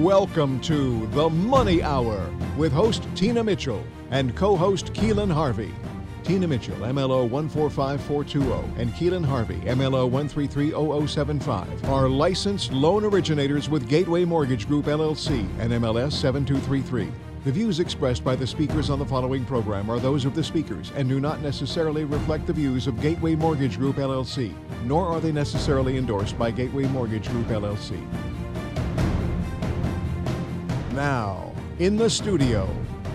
Welcome to The Money Hour with host Tina Mitchell and co host Keelan Harvey. Tina Mitchell, MLO 145420, and Keelan Harvey, MLO 1330075, are licensed loan originators with Gateway Mortgage Group LLC and MLS 7233. The views expressed by the speakers on the following program are those of the speakers and do not necessarily reflect the views of Gateway Mortgage Group LLC, nor are they necessarily endorsed by Gateway Mortgage Group LLC. Now, in the studio,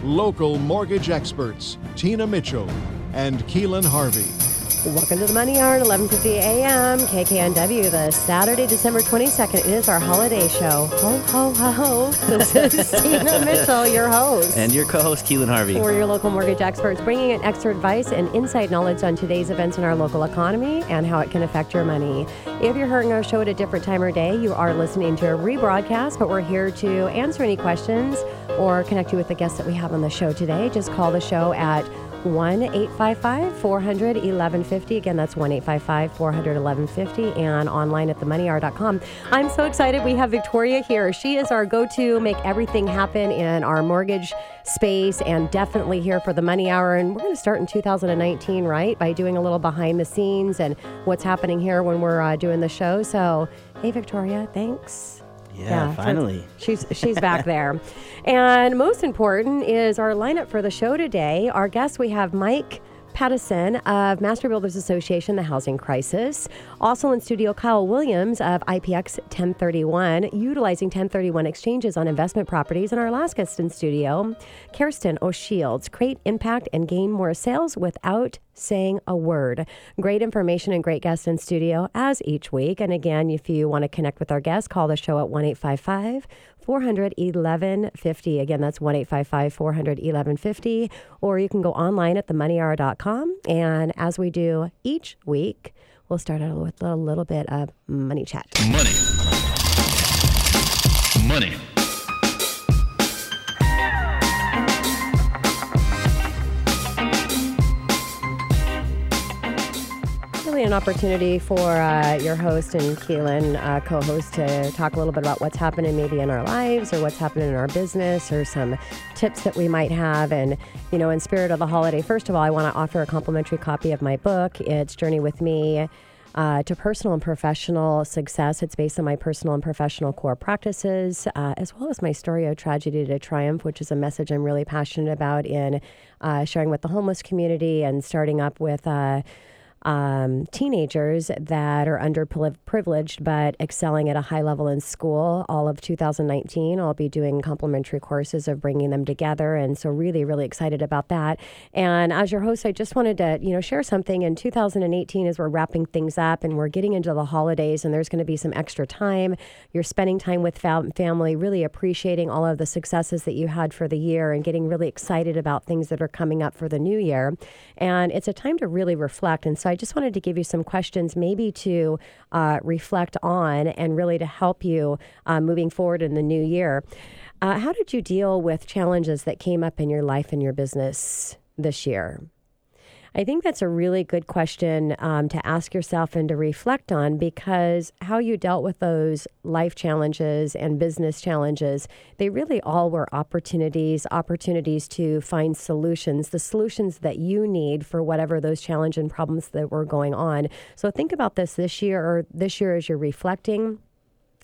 local mortgage experts Tina Mitchell and Keelan Harvey. Welcome to the Money Hour at 11:50 a.m. KKNW. The Saturday, December 22nd. It is our holiday show. Ho ho ho! Ho. This is Tina Mitchell, your host. And your co-host Keelan Harvey. We're your local mortgage experts, bringing in extra advice and insight knowledge on today's events in our local economy and how it can affect your money. If you're hearing our show at a different time or day, you are listening to a rebroadcast, but we're here to answer any questions or connect you with the guests that we have on the show today. Just call the show at 1 855 400 1150. Again, that's 1 855 400 1150 and online at themoneyhour.com. I'm so excited we have Victoria here. She is our go to make everything happen in our mortgage space and definitely here for the money hour. And we're going to start in 2019, right? By doing a little behind the scenes and what's happening here when we're uh, doing the show. So, hey, Victoria, thanks. Yeah, finally. She's she's back there. And most important is our lineup for the show today. Our guest we have Mike Pattison of Master Builders Association, The Housing Crisis. Also in studio, Kyle Williams of IPX 1031, utilizing 1031 exchanges on investment properties. And our last guest in studio, Kirsten O'Shields, create impact and gain more sales without saying a word. Great information and great guests in studio as each week. And again, if you want to connect with our guests, call the show at 1 855 400 1150. Again, that's 1 855 400 1150. Or you can go online at themoneyhour.com. And as we do each week, we'll start out with a little bit of money chat. Money. Money. Really, an opportunity for uh, your host and Keelan, uh, co host, to talk a little bit about what's happening maybe in our lives or what's happening in our business or some tips that we might have. And, you know, in spirit of the holiday, first of all, I want to offer a complimentary copy of my book. It's Journey with Me. Uh, to personal and professional success. It's based on my personal and professional core practices, uh, as well as my story of tragedy to triumph, which is a message I'm really passionate about in uh, sharing with the homeless community and starting up with uh, um, teenagers that are underprivileged but excelling at a high level in school. All of 2019, I'll be doing complimentary courses of bringing them together, and so really, really excited about that. And as your host, I just wanted to, you know, share something. In 2018, as we're wrapping things up and we're getting into the holidays, and there's going to be some extra time. You're spending time with fam- family, really appreciating all of the successes that you had for the year, and getting really excited about things that are coming up for the new year. And it's a time to really reflect. And so I just wanted to give you some questions, maybe to uh, reflect on and really to help you uh, moving forward in the new year. Uh, how did you deal with challenges that came up in your life and your business this year? I think that's a really good question um, to ask yourself and to reflect on because how you dealt with those life challenges and business challenges, they really all were opportunities, opportunities to find solutions, the solutions that you need for whatever those challenges and problems that were going on. So think about this this year or this year as you're reflecting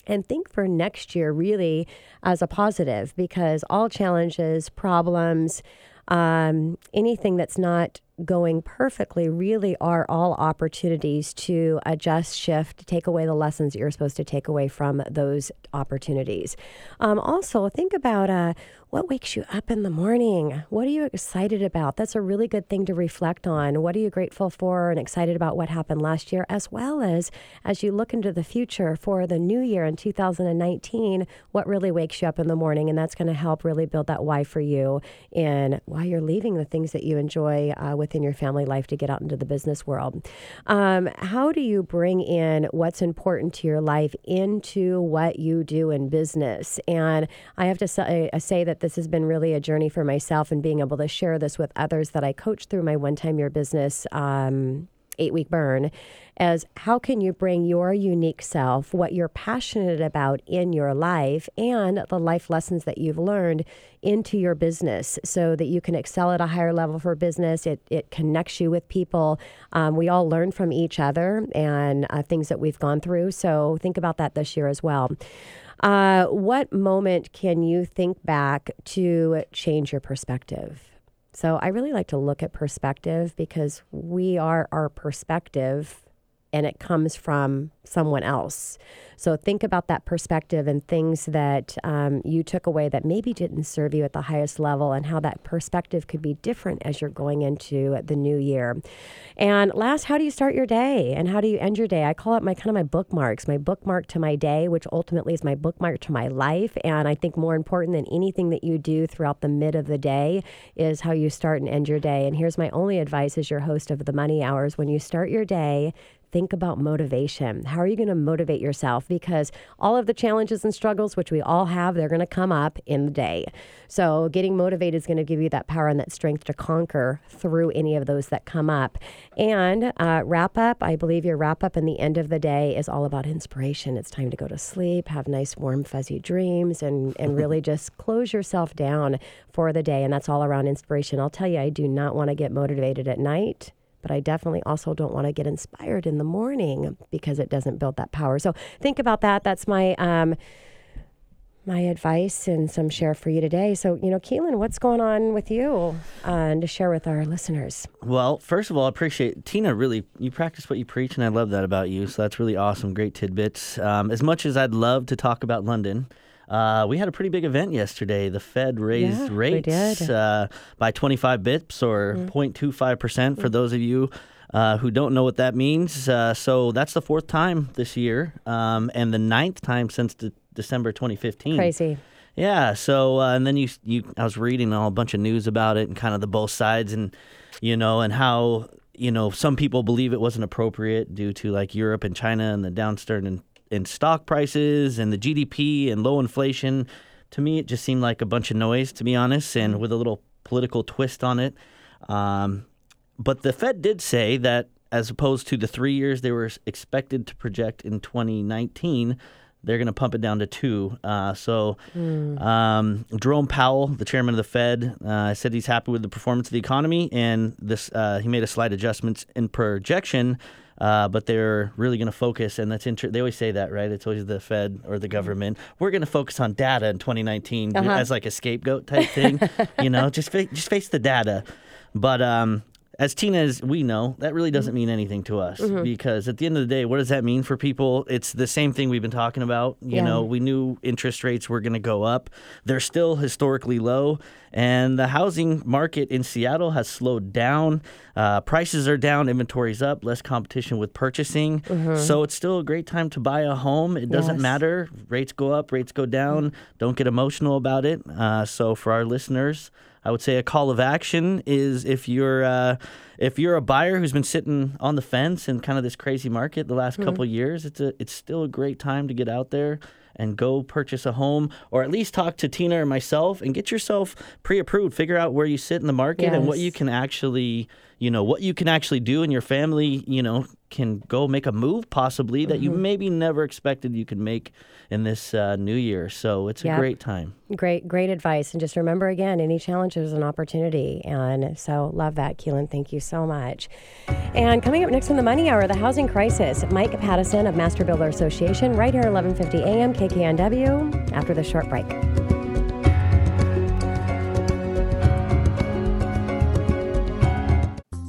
and think for next year really as a positive because all challenges, problems, um, anything that's not going perfectly really are all opportunities to adjust, shift, take away the lessons that you're supposed to take away from those opportunities. Um, also, think about uh, what wakes you up in the morning? What are you excited about? That's a really good thing to reflect on. What are you grateful for and excited about what happened last year, as well as as you look into the future for the new year in 2019, what really wakes you up in the morning? And that's going to help really build that why for you in why you're leaving the things that you enjoy uh, within your family life to get out into the business world. Um, how do you bring in what's important to your life into what you do in business? And I have to say, uh, say that this has been really a journey for myself and being able to share this with others that I coach through my one time year business. Um, eight week burn as how can you bring your unique self, what you're passionate about in your life, and the life lessons that you've learned into your business so that you can excel at a higher level for business. It, it connects you with people. Um, we all learn from each other and uh, things that we've gone through. So think about that this year as well. Uh, what moment can you think back to change your perspective? So I really like to look at perspective because we are our perspective and it comes from someone else. So think about that perspective and things that um, you took away that maybe didn't serve you at the highest level, and how that perspective could be different as you're going into the new year. And last, how do you start your day and how do you end your day? I call it my kind of my bookmarks, my bookmark to my day, which ultimately is my bookmark to my life. And I think more important than anything that you do throughout the mid of the day is how you start and end your day. And here's my only advice as your host of the Money Hours: when you start your day, think about motivation. How are you going to motivate yourself? Because all of the challenges and struggles, which we all have, they're going to come up in the day. So, getting motivated is going to give you that power and that strength to conquer through any of those that come up. And uh, wrap up, I believe your wrap up in the end of the day is all about inspiration. It's time to go to sleep, have nice, warm, fuzzy dreams, and, and really just close yourself down for the day. And that's all around inspiration. I'll tell you, I do not want to get motivated at night but I definitely also don't want to get inspired in the morning because it doesn't build that power. So think about that. That's my um, my advice and some share for you today. So, you know, Keelan, what's going on with you uh, and to share with our listeners? Well, first of all, I appreciate Tina. Really, you practice what you preach, and I love that about you. So that's really awesome. Great tidbits. Um, as much as I'd love to talk about London. Uh, we had a pretty big event yesterday. The Fed raised yeah, rates uh, by 25 bips or mm. 0.25 percent for mm. those of you uh, who don't know what that means. Uh, so that's the fourth time this year, um, and the ninth time since de- December 2015. Crazy. Yeah. So uh, and then you you I was reading a bunch of news about it and kind of the both sides and you know and how you know some people believe it wasn't appropriate due to like Europe and China and the downturn in in stock prices and the GDP and low inflation. To me, it just seemed like a bunch of noise, to be honest, and mm-hmm. with a little political twist on it. Um, but the Fed did say that, as opposed to the three years they were expected to project in 2019, they're going to pump it down to two. Uh, so, mm. um, Jerome Powell, the chairman of the Fed, uh, said he's happy with the performance of the economy, and this uh, he made a slight adjustments in projection uh, but they're really going to focus, and that's inter- they always say that, right? It's always the Fed or the government. We're going to focus on data in 2019 uh-huh. as like a scapegoat type thing, you know, just fa- just face the data. But um, as Tina, as we know, that really doesn't mean anything to us mm-hmm. because at the end of the day, what does that mean for people? It's the same thing we've been talking about. You yeah. know, we knew interest rates were going to go up. They're still historically low, and the housing market in Seattle has slowed down. Uh, prices are down, inventory's up, less competition with purchasing. Mm-hmm. So it's still a great time to buy a home. It doesn't yes. matter. Rates go up, rates go down. Mm-hmm. Don't get emotional about it. Uh, so for our listeners, I would say a call of action is if you're uh, if you're a buyer who's been sitting on the fence in kind of this crazy market the last mm-hmm. couple years, it's a it's still a great time to get out there and go purchase a home or at least talk to Tina or myself and get yourself pre-approved. Figure out where you sit in the market yes. and what you can actually you know what you can actually do in your family you know can go make a move possibly that mm-hmm. you maybe never expected you could make in this uh, new year. So it's yep. a great time. Great great advice. And just remember again any challenge is an opportunity. And so love that keelan. Thank you so much. And coming up next in the money hour the housing crisis. Mike pattison of master builder association right here 1150 am kknw after the short break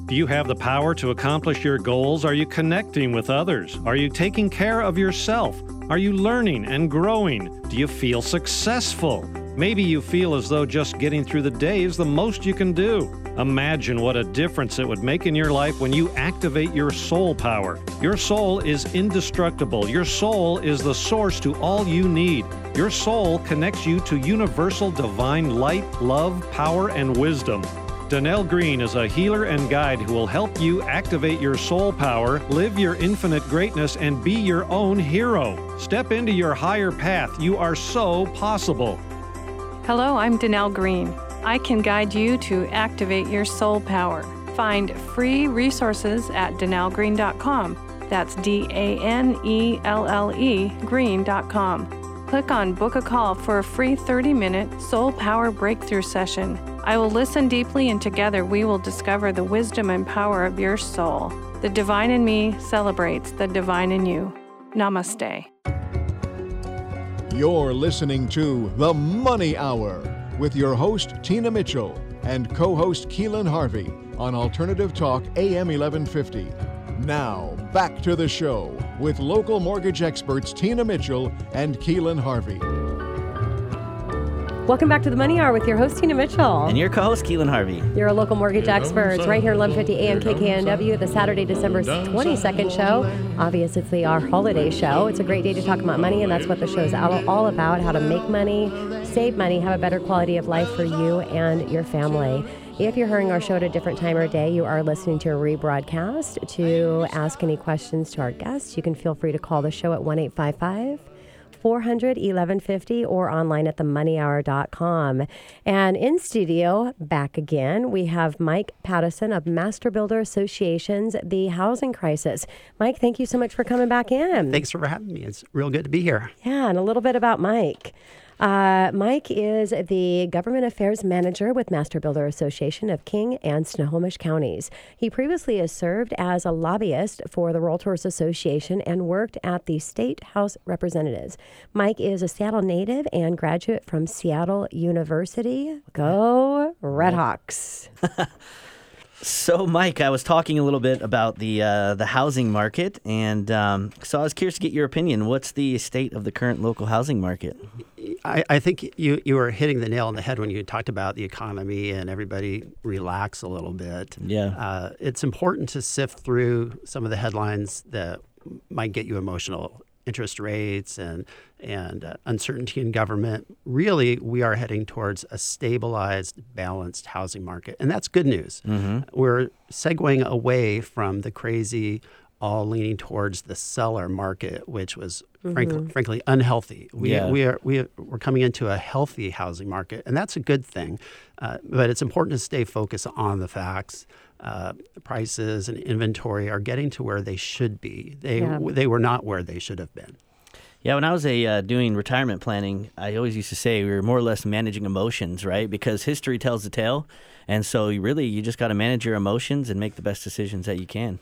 Do you have the power to accomplish your goals? Are you connecting with others? Are you taking care of yourself? Are you learning and growing? Do you feel successful? Maybe you feel as though just getting through the day is the most you can do. Imagine what a difference it would make in your life when you activate your soul power. Your soul is indestructible. Your soul is the source to all you need. Your soul connects you to universal divine light, love, power, and wisdom. Danelle Green is a healer and guide who will help you activate your soul power, live your infinite greatness, and be your own hero. Step into your higher path. You are so possible. Hello, I'm Danelle Green. I can guide you to activate your soul power. Find free resources at danellegreen.com. That's D A N E L L E green.com. Click on Book a Call for a free 30 minute Soul Power Breakthrough session. I will listen deeply, and together we will discover the wisdom and power of your soul. The divine in me celebrates the divine in you. Namaste. You're listening to The Money Hour with your host, Tina Mitchell, and co host Keelan Harvey on Alternative Talk AM 1150. Now, back to the show with local mortgage experts Tina Mitchell and Keelan Harvey. Welcome back to the Money Hour with your host, Tina Mitchell. And your co-host Keelan Harvey. You're a local mortgage expert, right here at 1150 AM KKNW, the Saturday, December 22nd show. Obviously, it's the our holiday show. It's a great day to talk about money, and that's what the show is all all about how to make money, save money, have a better quality of life for you and your family. If you're hearing our show at a different time or day, you are listening to a rebroadcast. To ask any questions to our guests, you can feel free to call the show at 1 855 400 1150 or online at themoneyhour.com. And in studio, back again, we have Mike Pattison of Master Builder Associations, the housing crisis. Mike, thank you so much for coming back in. Thanks for having me. It's real good to be here. Yeah, and a little bit about Mike. Uh, Mike is the Government Affairs Manager with Master Builder Association of King and Snohomish counties. He previously has served as a lobbyist for the Realtors Association and worked at the State House Representatives. Mike is a Seattle native and graduate from Seattle University. Go Redhawks! So, Mike, I was talking a little bit about the uh, the housing market, and um, so I was curious to get your opinion. What's the state of the current local housing market? I, I think you, you were hitting the nail on the head when you talked about the economy and everybody relax a little bit. Yeah. Uh, it's important to sift through some of the headlines that might get you emotional. Interest rates and and uh, uncertainty in government. Really, we are heading towards a stabilized, balanced housing market, and that's good news. We're segueing away from the crazy all leaning towards the seller market, which was frankly, frankly unhealthy. We, Yeah. we are we are, we're coming into a healthy housing market, and that's a good thing. Uh, but it's important to stay focused on the facts. Uh, prices and inventory are getting to where they should be. They Yeah. they were not where they should have been. Yeah, when I was a uh, doing retirement planning, I always used to say we were more or less managing emotions, right? Because history tells the tale, and so you really you just got to manage your emotions and make the best decisions that you can.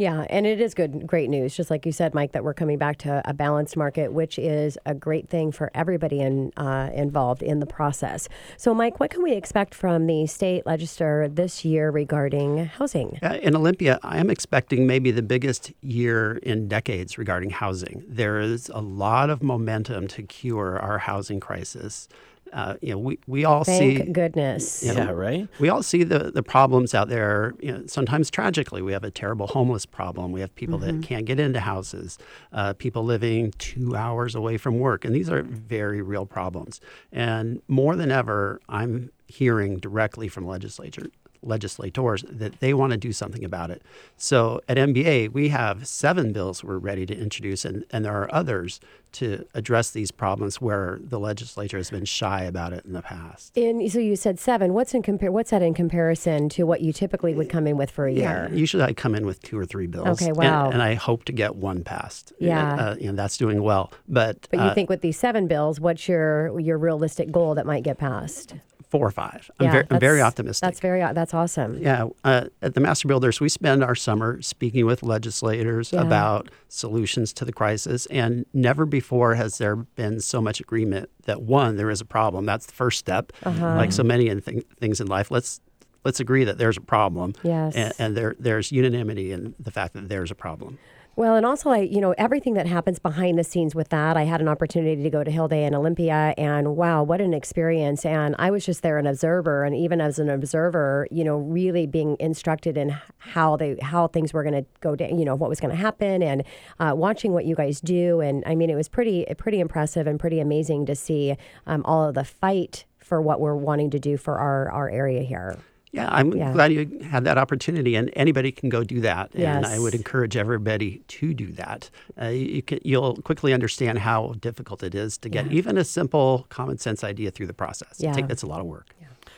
Yeah, and it is good, great news, just like you said, Mike, that we're coming back to a balanced market, which is a great thing for everybody in, uh, involved in the process. So, Mike, what can we expect from the state legislature this year regarding housing? Uh, in Olympia, I am expecting maybe the biggest year in decades regarding housing. There is a lot of momentum to cure our housing crisis. Uh, you know, we, we all Thank see goodness. you know, Yeah, right? We all see the, the problems out there. You know, sometimes tragically, we have a terrible homeless problem. We have people that can't get into houses, uh, people living two hours away from work, and these are very real problems. And more than ever, I'm hearing directly from legislature legislators that they want to do something about it. So at MBA, we have seven bills we're ready to introduce, and, and there are others to address these problems where the legislature has been shy about it in the past. In, so you said seven. What's in compare? What's that in comparison to what you typically would come in with for a year? Usually I come in with two or three bills. Okay, and- wow. And, I hope to get one passed. Yeah. Uh, you know, that's doing well. But, But you uh, think with these seven bills, what's your your realistic goal that might get passed? Four or five. I'm, yeah, very, I'm very optimistic. That's very that's awesome. Yeah, uh, at the Master Builders, we spend our summer speaking with legislators Yeah. about solutions to the crisis, and never before has there been so much agreement that one, there is a problem. That's the first step. Uh-huh. Like so many in th- things in life, let's let's agree that there's a problem. Yes. and, and there there's unanimity in the fact that there's a problem. Well, and also, I, you know, everything that happens behind the scenes with that. I had an opportunity to go to Hill Day in Olympia, and wow, what an experience! And I was just there an observer, and even as an observer, you know, really being instructed in how they how things were going to go down, you know, what was going to happen, and uh, watching what you guys do. And I mean, it was pretty pretty impressive and pretty amazing to see um, all of the fight for what we're wanting to do for our our area here. Yeah, I'm Yeah. glad you had that opportunity, and anybody can go do that. And I would encourage everybody to do that. Uh, you can, you'll quickly understand how difficult it is to get even a simple common sense idea through the process. Yeah. It take, that's a lot of work.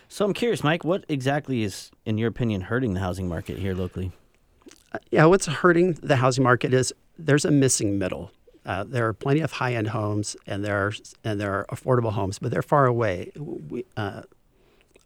So I'm curious, Mike, what exactly is, in your opinion, hurting the housing market here locally? Yeah, what's hurting the housing market is there's a missing middle. Uh, there are plenty of high-end homes, and there are and there are affordable homes, but they're far away. We, uh,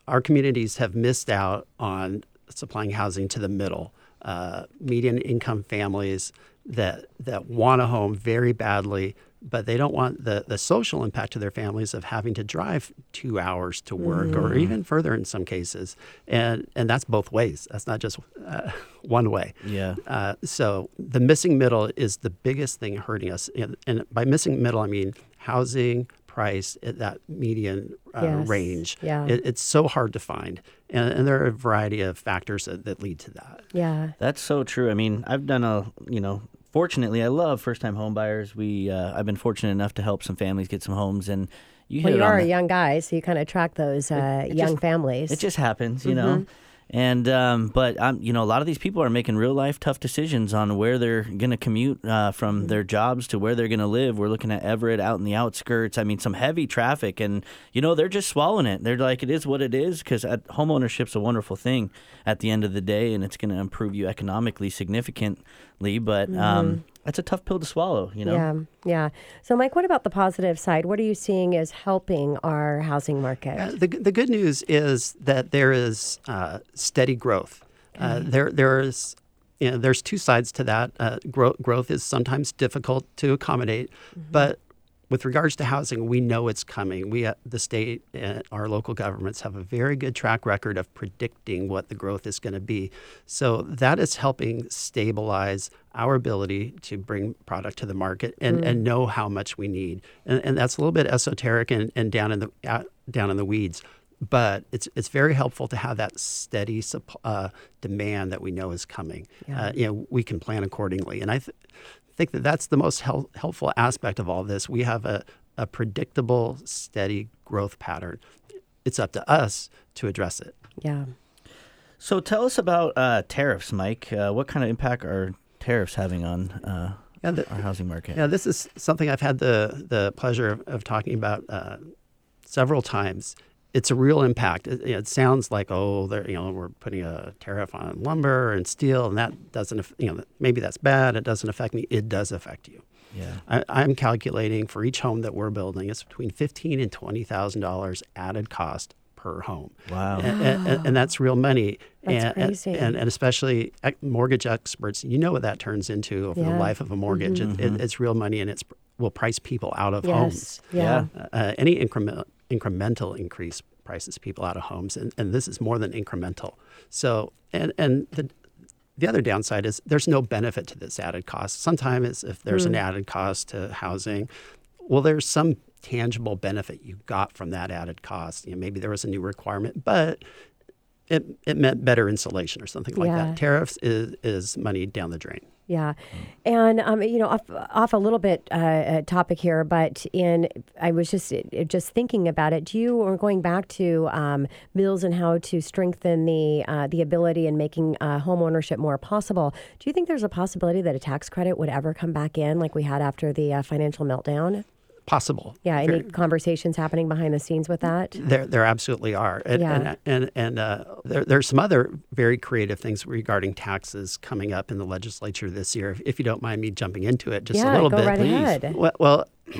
our communities have missed out on supplying housing to the middle, uh, median income families that that want a home very badly, but they don't want the, the social impact to their families of having to drive two hours to work mm. or even further in some cases. And, and that's both ways. That's not just uh, one way. Yeah. Uh, so the missing middle is the biggest thing hurting us. And, and by missing middle, I mean housing, price at that median uh, yes. range. Yeah. It, it's so hard to find. And, and, there are a variety of factors that, that lead to that. Yeah. That's so true. I mean, I've done a, you know, fortunately, I love first time home buyers. We uh, I've been fortunate enough to help some families get some homes and you well, you are a young guy, so you kind of attract those uh, it, it young just, families. It just happens, you mm-hmm. know. And um, but um, you know, a lot of these people are making real life tough decisions on where they're going to commute uh, from mm-hmm. their jobs to where they're going to live. We're looking at Everett out in the outskirts. I mean, some heavy traffic, and you know, they're just swallowing it. They're like, it is what it is, because home ownership's a wonderful thing at the end of the day, and it's going to improve you economically significantly. But mm-hmm. um, that's a tough pill to swallow, you know? Yeah, yeah. So, Mike, what about the positive side? What are you seeing as helping our housing market? Uh, the, the good news is that there is uh, steady growth. Uh, there, there is you know, there's two sides to that. Uh, growth, growth is sometimes difficult to accommodate, mm-hmm. but with regards to housing, we know it's coming. We, at the state, and our local governments have a very good track record of predicting what the growth is going to be. So that is helping stabilize our ability to bring product to the market and, mm. and know how much we need. And, and that's a little bit esoteric and, and down in the uh, down in the weeds. But it's it's very helpful to have that steady uh, demand that we know is coming. Yeah. Uh, you know, we can plan accordingly. And I th- think that that's the most hel- helpful aspect of all this. We have a, a predictable, steady growth pattern. It's up to us to address it. Yeah. So tell us about uh, tariffs, Mike. Uh, what kind of impact are tariffs having on uh, yeah, the, our housing market? Yeah, this is something I've had the the pleasure of, of talking about uh, several times it's a real impact. It, it, sounds like oh, you know, we're putting a tariff on lumber and steel, and that doesn't, you know, maybe that's bad. It doesn't affect me. It does affect you. Yeah, I, am calculating for each home that we're building, it's between fifteen and twenty thousand dollars added cost per home. Wow, and, and, and that's real money. That's and, crazy. And, and, especially mortgage experts, you know what that turns into over yeah. the life of a mortgage. Mm-hmm. It, it, it's real money, and it's will price people out of yes. homes. Yeah, uh, any increment incremental increase prices people out of homes, and, and this is more than incremental. So, and and the the other downside is there's no benefit to this added cost. Sometimes if there's mm. an added cost to housing, well, there's some tangible benefit you got from that added cost. You know, maybe there was a new requirement, but it, it meant better insulation or something like yeah. that. Tariffs is, is money down the drain. Yeah, and um, you know, off, off a little bit uh, topic here, but in I was just just thinking about it. Do you or going back to um, bills and how to strengthen the uh, the ability and making uh, home ownership more possible? Do you think there's a possibility that a tax credit would ever come back in, like we had after the uh, financial meltdown? Possible. Yeah, any conversations happening behind the scenes with that? There, there absolutely are. And, yeah. and, and, and uh, there, there's some other very creative things regarding taxes coming up in the legislature this year. If, if you don't mind me jumping into it just yeah, a little go bit. Right ahead. Well, well,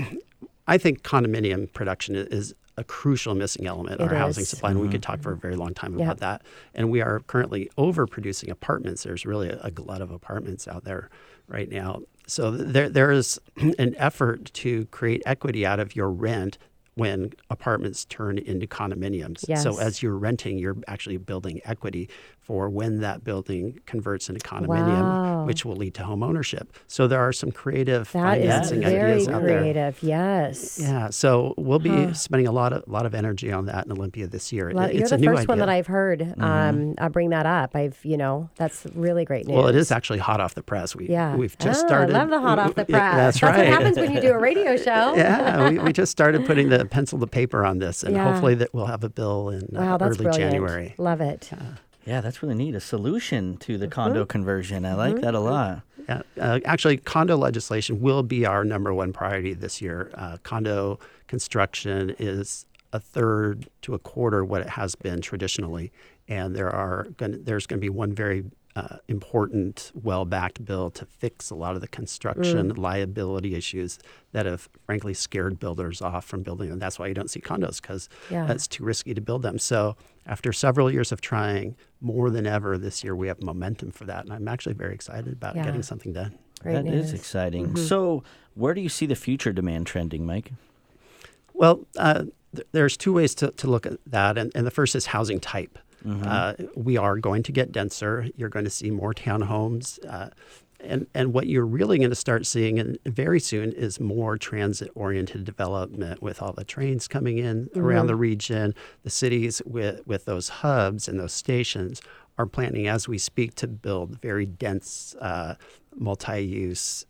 I think condominium production is a crucial missing element in our is. housing supply, and mm-hmm. we could talk for a very long time yep. about that. And we are currently overproducing apartments. There's really a, a glut of apartments out there right now. So there, there is an effort to create equity out of your rent when apartments turn into condominiums. Yes. So as you're renting, you're actually building equity for when that building converts into condominium, wow. which will lead to home ownership. So there are some creative that financing ideas out there. Very creative, yes. Yeah. So we'll be huh. spending a lot of lot of energy on that in Olympia this year. Well, it's you're the first one that I've heard mm-hmm. um, I'll bring that up. I've you know that's really great news. Well, it is actually hot off the press. We yeah. we've just oh, started. I love the hot off the press. Yeah, that's, that's right. what happens when you do a radio show. yeah, we, we just started putting the pencil to paper on this, and yeah. hopefully that we'll have a bill in uh, early brilliant. January. Love it. Yeah, that's really neat. A solution to the mm-hmm. condo conversion. I like mm-hmm. that a lot. Yeah, uh, actually, condo legislation will be our number one priority this year. Uh, condo construction is a third to a quarter what it has been traditionally. And there are gonna, there's going to be one very uh, important, well-backed bill to fix a lot of the construction Mm. liability issues that have, frankly, scared builders off from building them. That's why you don't see condos because Yeah. it's too risky to build them. So after several years of trying, more than ever this year, we have momentum for that, and I'm actually very excited about Yeah. getting something done. Great That is news. Mm-hmm. exciting. So, where do you see the future demand trending, Mike? Well, uh, th- there's two ways to, to look at that, and, and the first is housing type. Uh, we are going to get denser. You're going to see more townhomes. Uh, and, and what you're really going to start seeing and very soon is more transit oriented development with all the trains coming in around the region. The cities with, with those hubs and those stations are planning as we speak to build very dense uh, multi use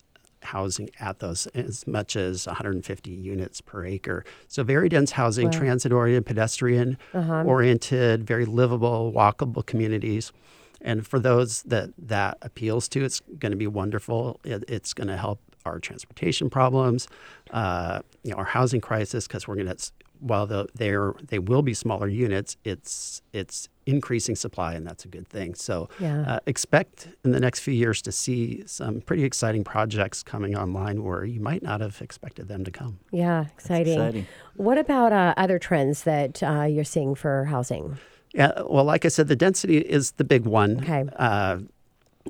housing at those as much as 150 units per acre. So very dense housing, transit oriented, pedestrian uh-huh. oriented, very livable, walkable communities. And for those that that appeals to, it's going to be wonderful. It, it's going to help our transportation problems, uh, you know, our housing crisis, because we're going to while the, they're they will be smaller units, it's it's increasing supply, and that's a good thing. So Yeah. uh, expect in the next few years to see some pretty exciting projects coming online where you might not have expected them to come. Yeah, exciting. exciting. What about uh, other trends that uh, you're seeing for housing? Yeah, well, like I said, the density is the big one. Okay.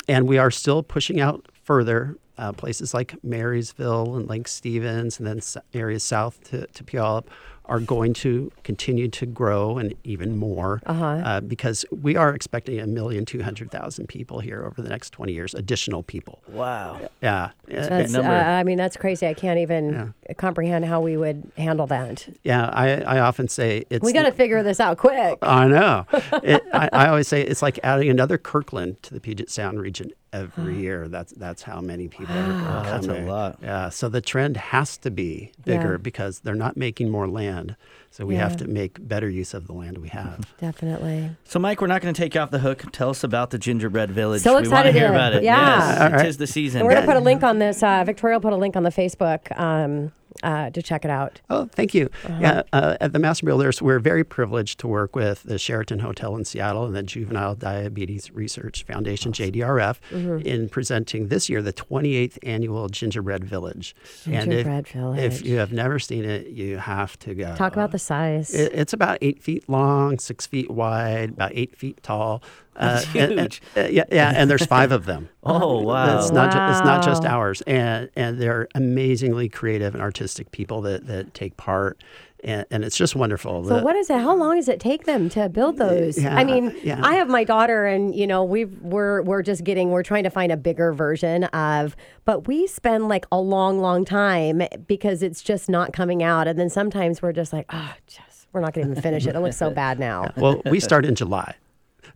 And we are still pushing out further. Uh, places like Marysville and Lake Stevens, and then areas south to, to Puyallup, are going to continue to grow and even more Uh-huh. uh, because we are expecting a million two hundred thousand people here over the next twenty years, additional people. Wow. Yeah, That's. Uh, I mean, that's crazy. I can't even comprehend how we would handle that. yeah. I, I often say it's We got to figure this out quick. I know. It, I, I always say it's like adding another Kirkland to the Puget Sound region every year. That's that's how many people are, are Wow, that's a coming. lot. Yeah. So the trend has to be bigger Yeah. because they're not making more land. So we Yeah. have to make better use of the land we have. Definitely. So, Mike, we're not going to take you off the hook. Tell us about the gingerbread village. So we want excited to hear about it. yeah. Yes, right. is the season. And we're going to put a link on this. Uh, Victoria will put a link on the Facebook um, uh, to check it out. Oh, thank you. Uh-huh. Yeah, uh, at the Master Builders, we're very privileged to work with the Sheraton Hotel in Seattle and the Juvenile Diabetes Research Foundation, JDRF, Mm-hmm. in presenting this year the 28th annual Gingerbread Village. and if, Gingerbread Village. if you have never seen it, you have to go. Talk about the size. It, it's about eight feet long, six feet wide, about eight feet tall. Uh, That's and- and- huge. yeah, yeah, and there's five of them. Oh, wow. It's not, ju- it's not just ours, and and they're amazingly creative and artistic people that, that take part, and, and it's just wonderful. So The- what is it? How long does it take them to build those? Yeah, I mean, yeah. I have my daughter, and you know, we've we're we're just getting we're trying to find a bigger version of, but we spend like a long, long time because it's just not coming out, and then sometimes we're just like, oh, just we're not going to even finish it. It looks so bad now. well, we start in July.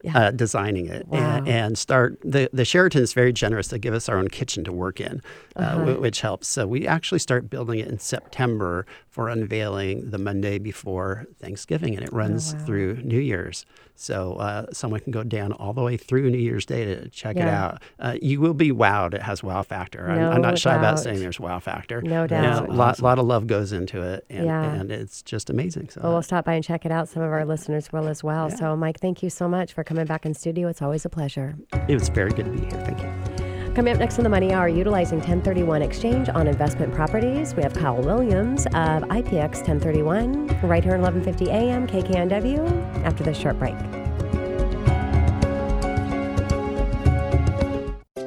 Yeah. Uh, designing it Wow. and, and start the the Sheraton is very generous to give us our own kitchen to work in, uh, Uh-huh. wh- which helps. So we actually start building it in September for unveiling the Monday before Thanksgiving, and it runs Oh, wow. through New Year's. So uh, someone can go down all the way through New Year's Day to check it out. Uh, you will be wowed. It has wow factor. I'm, I'm not shy doubt. about saying there's wow factor. No doubt. a lot, lot of love goes into it, and, Yeah. and it's just amazing. So Well, we'll stop by and check it out. Some of our listeners will as well. So, Mike, thank you so much for coming back in studio. It's always a pleasure. it was very good to be here. Thank you. Coming up next in the Money Hour, utilizing 1031 exchange on investment properties, we have Kyle Williams of IPX 1031 right here at 1150 AM KKNW after this short break.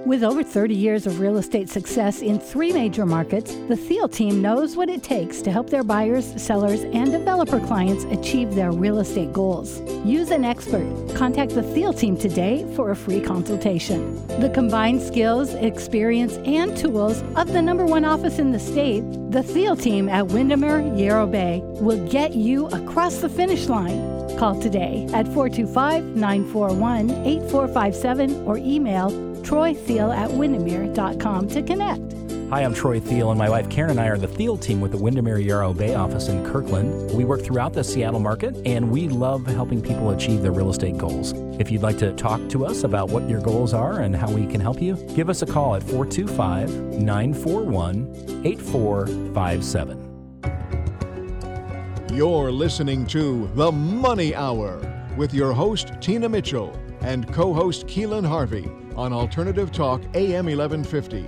With over 30 years of real estate success in three major markets, the Thiel team knows what it takes to help their buyers, sellers, and developer clients achieve their real estate goals. Use an expert. Contact the Thiel team today for a free consultation. The combined skills, experience, and tools of the number one office in the state, the Thiel team at Windermere Yarrow Bay will get you across the finish line. Call today at 425 941 8457 or email troythiel at windermere.com to connect. Hi, I'm Troy Thiel, and my wife Karen and I are the Thiel team with the Windermere Yarrow Bay office in Kirkland. We work throughout the Seattle market, and we love helping people achieve their real estate goals. If you'd like to talk to us about what your goals are and how we can help you, give us a call at 425 941 8457. You're listening to The Money Hour with your host, Tina Mitchell, and co host Keelan Harvey on Alternative Talk AM 1150.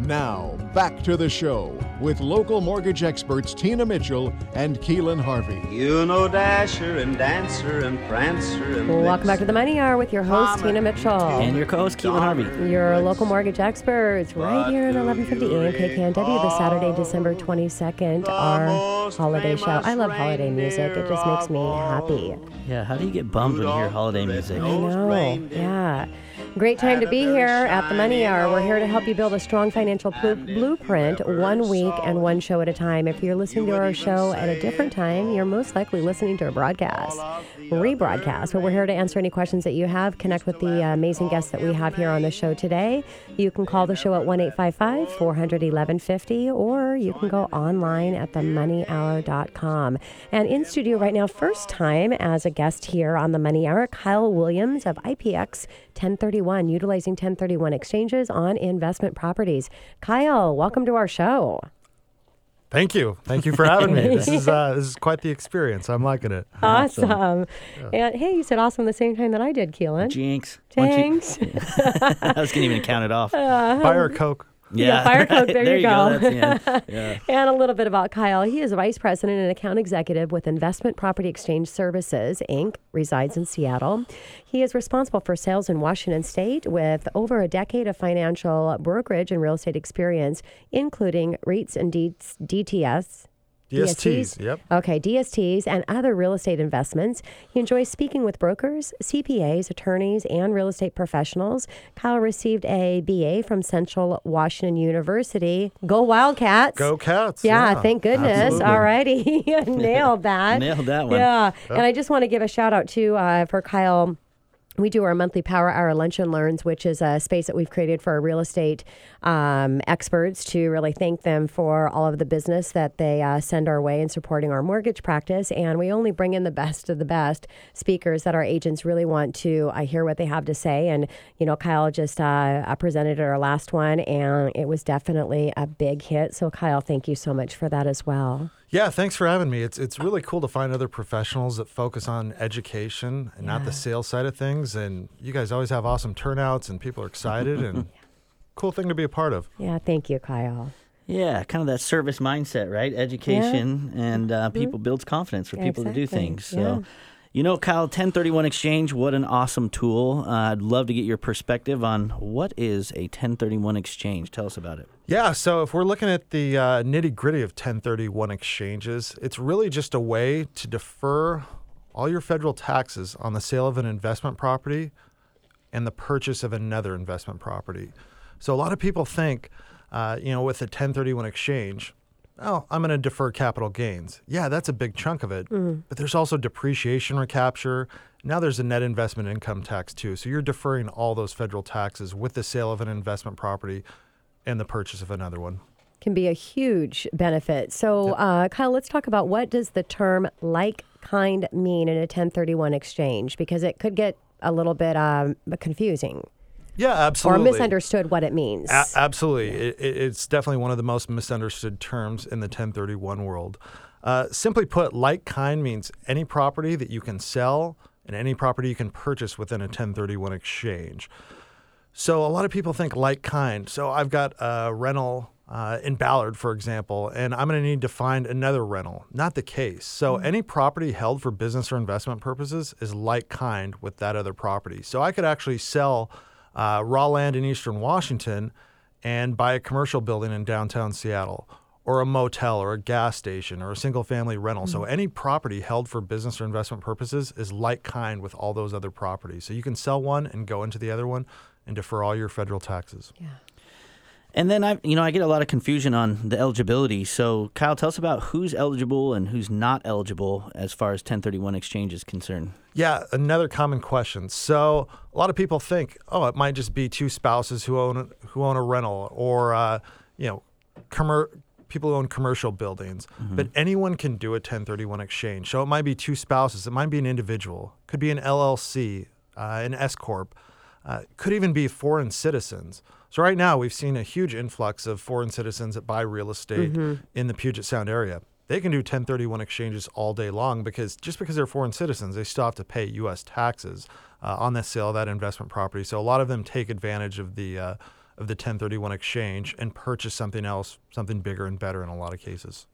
Now, back to the show with local mortgage experts Tina Mitchell and Keelan Harvey. You know Dasher and Dancer and Prancer and Welcome back to the Money Hour with your host, Tina Mitchell. And your co-host Keelan Harvey. Your local mortgage experts right here at 1150 AM KKNW this Saturday, December 22nd, our holiday show. I love holiday music. It just makes me happy. Yeah, how do you get bummed when you hear holiday music? I know. Yeah. Great time to be here at the Money Hour. We're here to help you build a strong financial pl- blueprint one week and one show at a time. If you're listening to our show at a different time, you're most likely listening to a broadcast, rebroadcast. But we're here to answer any questions that you have, connect with the amazing guests that we have here on the show today. You can call the show at 1 855 400 1150, or you can go online at themoneyhour.com. And in studio right now, first time as a guest here on the Money Hour, Kyle Williams of IPX 1031, utilizing 1031 exchanges on investment properties. Kyle, welcome to our show. Thank you. Thank you for having me. This is uh, this is quite the experience. I'm liking it. Awesome. And hey, you said awesome the same time that I did, Keelan. Jinx. Why don't you- I was gonna even count it off. Buy her a Coke. Yeah, fire coke, there you go. That's- yeah, yeah. And a little bit about Kyle. He is a Vice President and Account Executive with Investment Property Exchange Services, Inc., resides in Seattle. He is responsible for sales in Washington State with over a decade of financial brokerage and real estate experience, including REITs and D- DTS. DSTs. Yep. Okay, DSTs and other real estate investments. He enjoys speaking with brokers, CPAs, attorneys, and real estate professionals. Kyle received a BA from Central Washington University. Go Wildcats! Go Cats. Yeah, thank goodness. All righty. Nailed that. Nailed that one. Yeah. And I just want to give a shout out to uh, for Kyle. We do our monthly Power Hour Lunch and Learns, which is a space that we've created for our real estate um, experts to really thank them for all of the business that they uh, send our way in supporting our mortgage practice. And we only bring in the best of the best speakers that our agents really want to uh, hear what they have to say. And, you know, Kyle just uh, uh, presented at our last one, and it was definitely a big hit. So, Kyle, thank you so much for that as well. Yeah, thanks for having me. It's it's really cool to find other professionals that focus on education and not the sales side of things. And you guys always have awesome turnouts, and people are excited, and cool thing to be a part of. Yeah, thank you, Kyle. Yeah, kind of that service mindset, right? Education and uh, people builds confidence for Yeah, people to do things. So, Yeah. You know, Kyle, 1031 exchange, what an awesome tool. Uh, I'd love to get your perspective on what is a 1031 exchange. Tell us about it. Yeah, so if we're looking at the uh, nitty gritty of 1031 exchanges, it's really just a way to defer all your federal taxes on the sale of an investment property and the purchase of another investment property. So a lot of people think, uh, you know, with a 1031 exchange, oh, I'm going to defer capital gains. Yeah, that's a big chunk of it. But there's also depreciation recapture. Now there's a net investment income tax too. So you're deferring all those federal taxes with the sale of an investment property and the purchase of another one. can be a huge benefit. So, uh, Kyle, let's talk about what does the term like kind mean in a 1031 exchange because it could get a little bit um, confusing Yeah, absolutely. or misunderstood what it means. A- absolutely. It, it, it's definitely one of the most misunderstood terms in the 1031 world. Uh, simply put, like kind means any property that you can sell and any property you can purchase within a 1031 exchange. So a lot of people think like kind. So I've got a rental uh, in Ballard, for example, and I'm going to need to find another rental. Not the case. So any property held for business or investment purposes is like kind with that other property. So I could actually sell uh, raw land in eastern Washington and buy a commercial building in downtown Seattle. Or a motel, or a gas station, or a single family rental. So, any property held for business or investment purposes is like kind with all those other properties. So, you can sell one and go into the other one and defer all your federal taxes. And then I, you know, I get a lot of confusion on the eligibility. So, Kyle, tell us about who's eligible and who's not eligible as far as 1031 exchange is concerned. Yeah, another common question. So a lot of people think, oh, it might just be two spouses who own who own a rental, or uh, you know, commer- people who own commercial buildings. But anyone can do a 1031 exchange. So it might be two spouses. It might be an individual. Could be an LLC, uh, an S corp. Uh, could even be foreign citizens. So right now we've seen a huge influx of foreign citizens that buy real estate in the Puget Sound area. they can do 1031 exchanges all day long because just because they're foreign citizens, they still have to pay U.S. taxes uh, on the sale of that investment property. So a lot of them take advantage of the uh, of the 1031 exchange and purchase something else, something bigger and better in a lot of cases.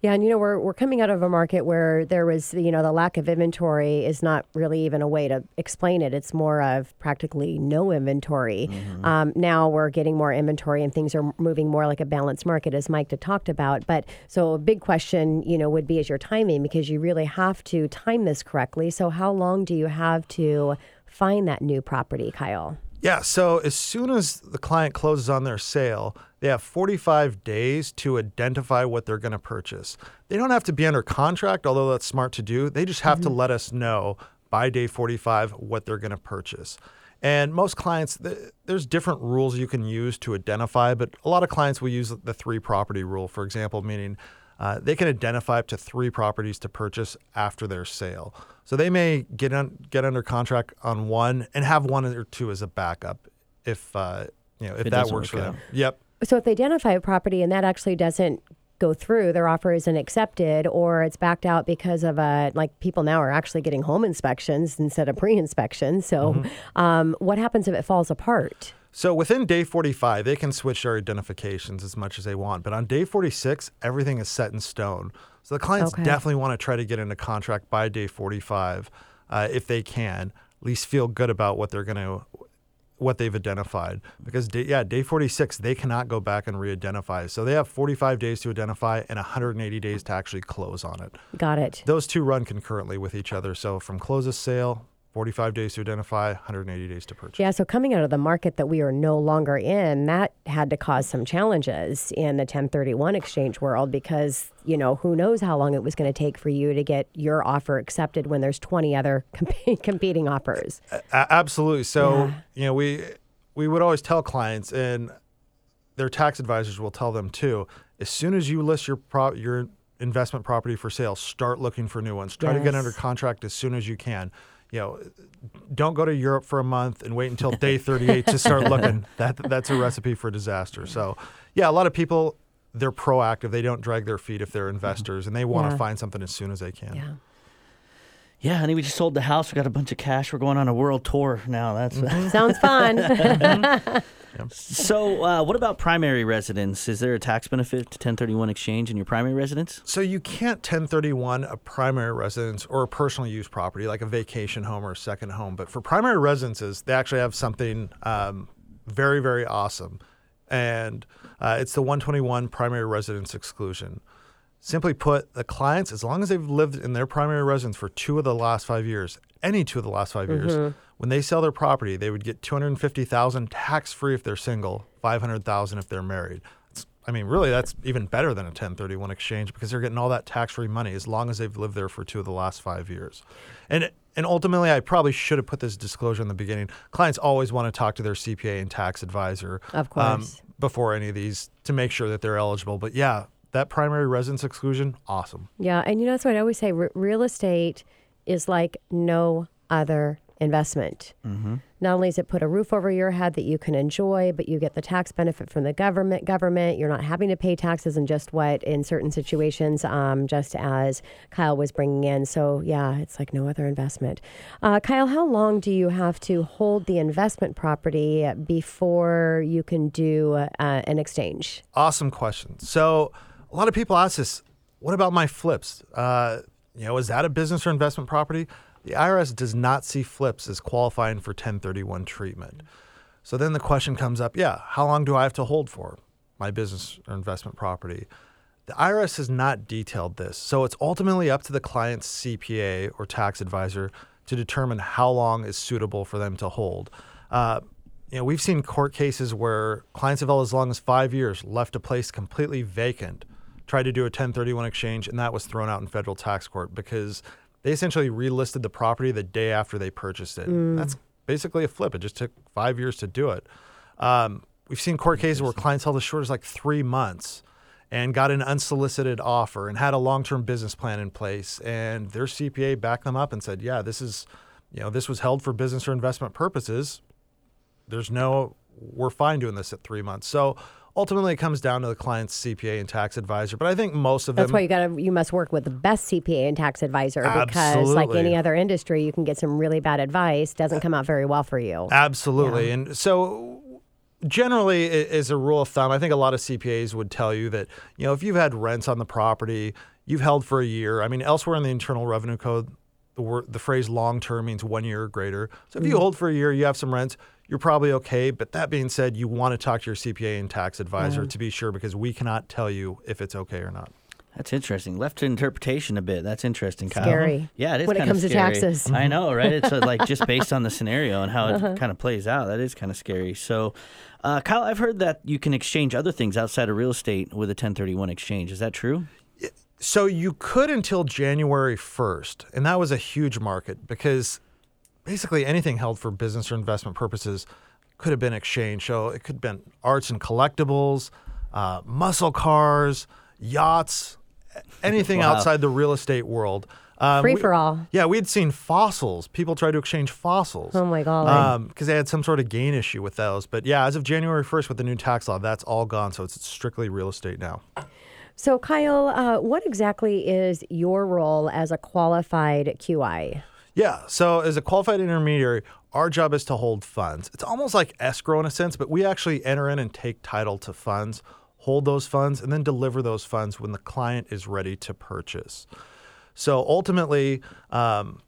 Yeah, and you know we're we're coming out of a market where there was you know the lack of inventory is not really even a way to explain it. It's more of practically no inventory. Mm-hmm. Um, now we're getting more inventory and things are moving more like a balanced market, as Mike had talked about. But so a big question, you know, would be is your timing because you really have to time this correctly. So how long do you have to find that new property, Kyle? Yeah, so as soon as the client closes on their sale, they have 45 days to identify what they're going to purchase. They don't have to be under contract, although that's smart to do. They just have mm-hmm. to let us know by day 45 what they're going to purchase. And most clients, there's different rules you can use to identify, but a lot of clients will use the three property rule, for example, meaning uh, they can identify up to three properties to purchase after their sale. So they may get un- get under contract on one and have one or two as a backup if uh, you know if, if that works for them. Yep. So if they identify a property and that actually doesn't go through, their offer isn't accepted, or it's backed out because of a like people now are actually getting home inspections instead of pre-inspections. So, mm-hmm. um, what happens if it falls apart? So within day 45, they can switch their identifications as much as they want. But on day 46, everything is set in stone. So the clients okay. definitely want to try to get into contract by day 45 uh, if they can. At least feel good about what they're going to what they've identified because day, yeah day 46 they cannot go back and re-identify so they have 45 days to identify and 180 days to actually close on it got it those two run concurrently with each other so from close of sale 45 days to identify, 180 days to purchase. Yeah, so coming out of the market that we are no longer in, that had to cause some challenges in the 1031 exchange world because, you know, who knows how long it was going to take for you to get your offer accepted when there's 20 other comp- competing offers. absolutely. So, yeah. you know, we we would always tell clients and their tax advisors will tell them too, as soon as you list your pro- your investment property for sale, start looking for new ones. Try yes. to get under contract as soon as you can you know, don't go to Europe for a month and wait until day 38 to start looking. That that's a recipe for disaster. So, yeah, a lot of people they're proactive. They don't drag their feet if they're investors, and they want to yeah. find something as soon as they can. Yeah. Yeah, honey, we just sold the house. We got a bunch of cash. We're going on a world tour now. That's mm-hmm. sounds fun. So, uh, what about primary residence? Is there a tax benefit to 1031 exchange in your primary residence? So, you can't 1031 a primary residence or a personal use property like a vacation home or a second home. But for primary residences, they actually have something um, very, very awesome. And uh, it's the 121 primary residence exclusion. Simply put, the clients, as long as they've lived in their primary residence for two of the last five years, any two of the last 5 mm-hmm. years, when they sell their property, they would get 250,000 tax free if they're single, 500,000 if they're married. It's, I mean, really, that's even better than a 1031 exchange because they're getting all that tax free money as long as they've lived there for two of the last five years. And and ultimately, I probably should have put this disclosure in the beginning. Clients always want to talk to their CPA and tax advisor, of um, course, um, before any of these to make sure that they're eligible. But yeah, that primary residence exclusion, awesome. Yeah, and you know that's what I always say: real estate is like no other investment. Mm-hmm. Not only is it put a roof over your head that you can enjoy, but you get the tax benefit from the government. Government, you're not having to pay taxes and just what in certain situations, um, just as Kyle was bringing in. So yeah, it's like no other investment. Uh, Kyle, how long do you have to hold the investment property before you can do uh, an exchange? Awesome question. So a lot of people ask this, what about my flips? Uh, you know, is that a business or investment property? The IRS does not see flips as qualifying for 1031 treatment. So then the question comes up, yeah, how long do I have to hold for my business or investment property? The IRS has not detailed this. So it's ultimately up to the client's CPA or tax advisor to determine how long is suitable for them to hold. Uh, you know, we've seen court cases where clients have held as long as five years, left a place completely vacant tried to do a 1031 exchange, and that was thrown out in federal tax court because they essentially relisted the property the day after they purchased it. Mm. That's basically a flip. It just took five years to do it. Um, we've seen court cases where clients held as short as like three months and got an unsolicited offer and had a long-term business plan in place, and their CPA backed them up and said, "Yeah, this is, you know, this was held for business or investment purposes. There's no, we're fine doing this at three months." So ultimately it comes down to the client's CPA and tax advisor. But I think most of them. That's why you got to you must work with the best CPA and tax advisor because like any other industry, you can get some really bad advice. Doesn't come out very well for you. Absolutely. And so generally as a rule of thumb, I think a lot of CPAs would tell you that, you know, if you've had rents on the property, you've held for a year. I mean, elsewhere in the Internal Revenue Code, the word, the phrase long term means 1 year or greater. So if you hold for a year, you have some rents, you're probably okay, but that being said, you want to talk to your CPA and tax advisor to be sure because we cannot tell you if it's okay or not. That's interesting. Left to interpretation a bit. That's interesting, Kyle. Scary. Yeah, it is When it kinda comes to taxes. I know, right? It's uh, like just based on the scenario and how it Uh-huh. kind of plays out. That is kind of scary. So, uh, Kyle, I've heard that you can exchange other things outside of real estate with a 1031 exchange. Is that true? So you could until January 1st, and that was a huge market because basically anything held for business or investment purposes could have been exchanged. So it could have been arts and collectibles, uh, muscle cars, yachts, anything Wow. outside the real estate world. Um, Free we- for all. Yeah, we had seen fossils. People tried to exchange fossils. Oh my golly. Because they had some sort of gain issue with those. But yeah, as of January 1st with the new tax law, that's all gone. So it's strictly real estate now. So Kyle, uh, what exactly is your role as a qualified QI? Yeah. So as a qualified intermediary, our job is to hold funds. It's almost like escrow in a sense, but we actually enter in and take title to funds, hold those funds, and then deliver those funds when the client is ready to purchase. So ultimately, um,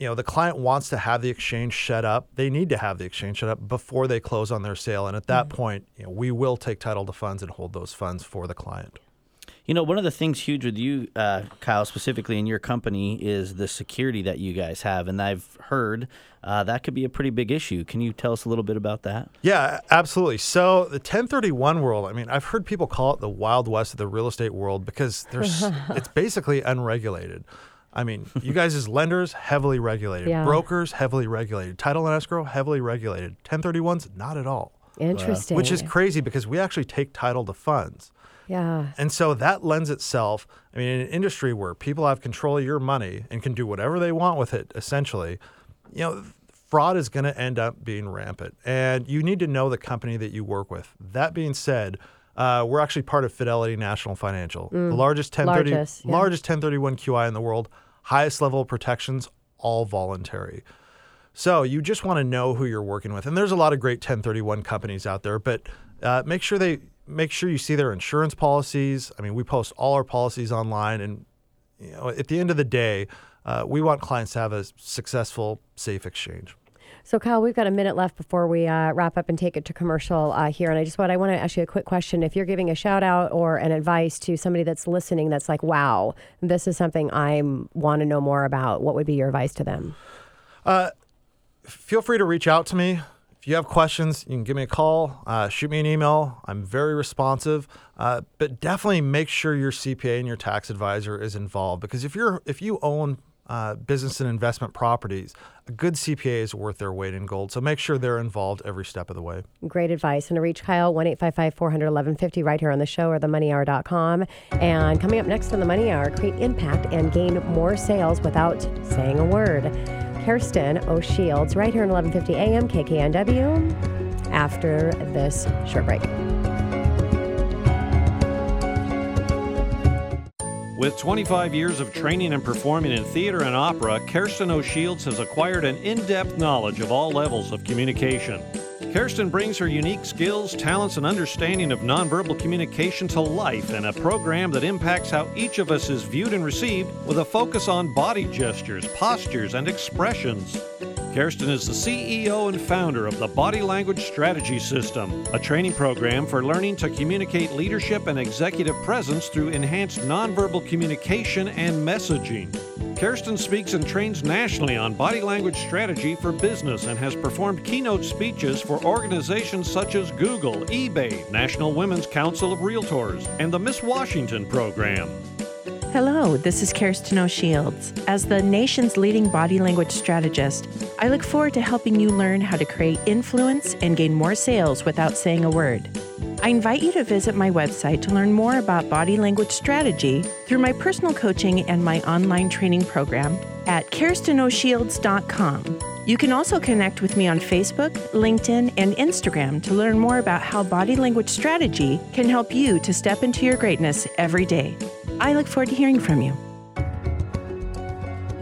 you know, the client wants to have the exchange set up. They need to have the exchange set up before they close on their sale. And at that point, you know, we will take title to funds and hold those funds for the client. You know, one of the things huge with you, uh, Kyle, specifically in your company, is the security that you guys have. And I've heard uh, that could be a pretty big issue. Can you tell us a little bit about that? Yeah, absolutely. So the 1031 world, I mean, I've heard people call it the wild west of the real estate world because there's it's basically unregulated. I mean, you guys as lenders heavily regulated, Yeah. brokers heavily regulated, title and escrow heavily regulated. 1031s not at all. Interesting. Which is crazy because we actually take title to funds. yeah. And so that lends itself, I mean, in an industry where people have control of your money and can do whatever they want with it, essentially, you know, fraud is going to end up being rampant. And you need to know the company that you work with. That being said, uh, we're actually part of Fidelity National Financial, the largest 1030, Mm. largest, yeah. largest 1031 QI in the world, highest level of protections, all voluntary. So you just want to know who you're working with, and there's a lot of great 1031 companies out there, but uh, make sure they make sure you see their insurance policies. I mean, we post all our policies online, and you know, at the end of the day, uh, we want clients to have a successful, safe exchange. So Kyle, we've got a minute left before we uh, wrap up and take it to commercial uh, here. And I just want I want to ask you a quick question. If you're giving a shout out or an advice to somebody that's listening, that's like, wow, this is something I want to know more about. What would be your advice to them? Feel free to reach out to me. If you have questions, you can give me a call, uh, shoot me an email. I'm very responsive, uh, but definitely make sure your CPA and your tax advisor is involved because if you're if you own uh, business and investment properties, a good CPA is worth their weight in gold. So make sure they're involved every step of the way. Great advice. And to reach Kyle, 1 855 400 right here on the show or themoneyhour.com. And coming up next on The Money Hour, create impact and gain more sales without saying a word. Kirsten O'Shields right here on 1150 AM KKNW after this short break. With 25 years of training and performing in theater and opera, Kirsten O'Shields has acquired an in depth knowledge of all levels of communication. Kirsten brings her unique skills, talents, and understanding of nonverbal communication to life in a program that impacts how each of us is viewed and received with a focus on body gestures, postures, and expressions. Kirsten is the CEO and founder of the Body Language Strategy System, a training program for learning to communicate leadership and executive presence through enhanced nonverbal communication and messaging. Kirsten speaks and trains nationally on body language strategy for business and has performed keynote speeches for organizations such as Google, eBay, National Women's Council of Realtors, and the Miss Washington program. Hello, this is Kirsten O'Shields. As the nation's leading body language strategist, I look forward to helping you learn how to create influence and gain more sales without saying a word. I invite you to visit my website to learn more about body language strategy through my personal coaching and my online training program at KirstenO'Shields.com. You can also connect with me on Facebook, LinkedIn, and Instagram to learn more about how body language strategy can help you to step into your greatness every day. I look forward to hearing from you.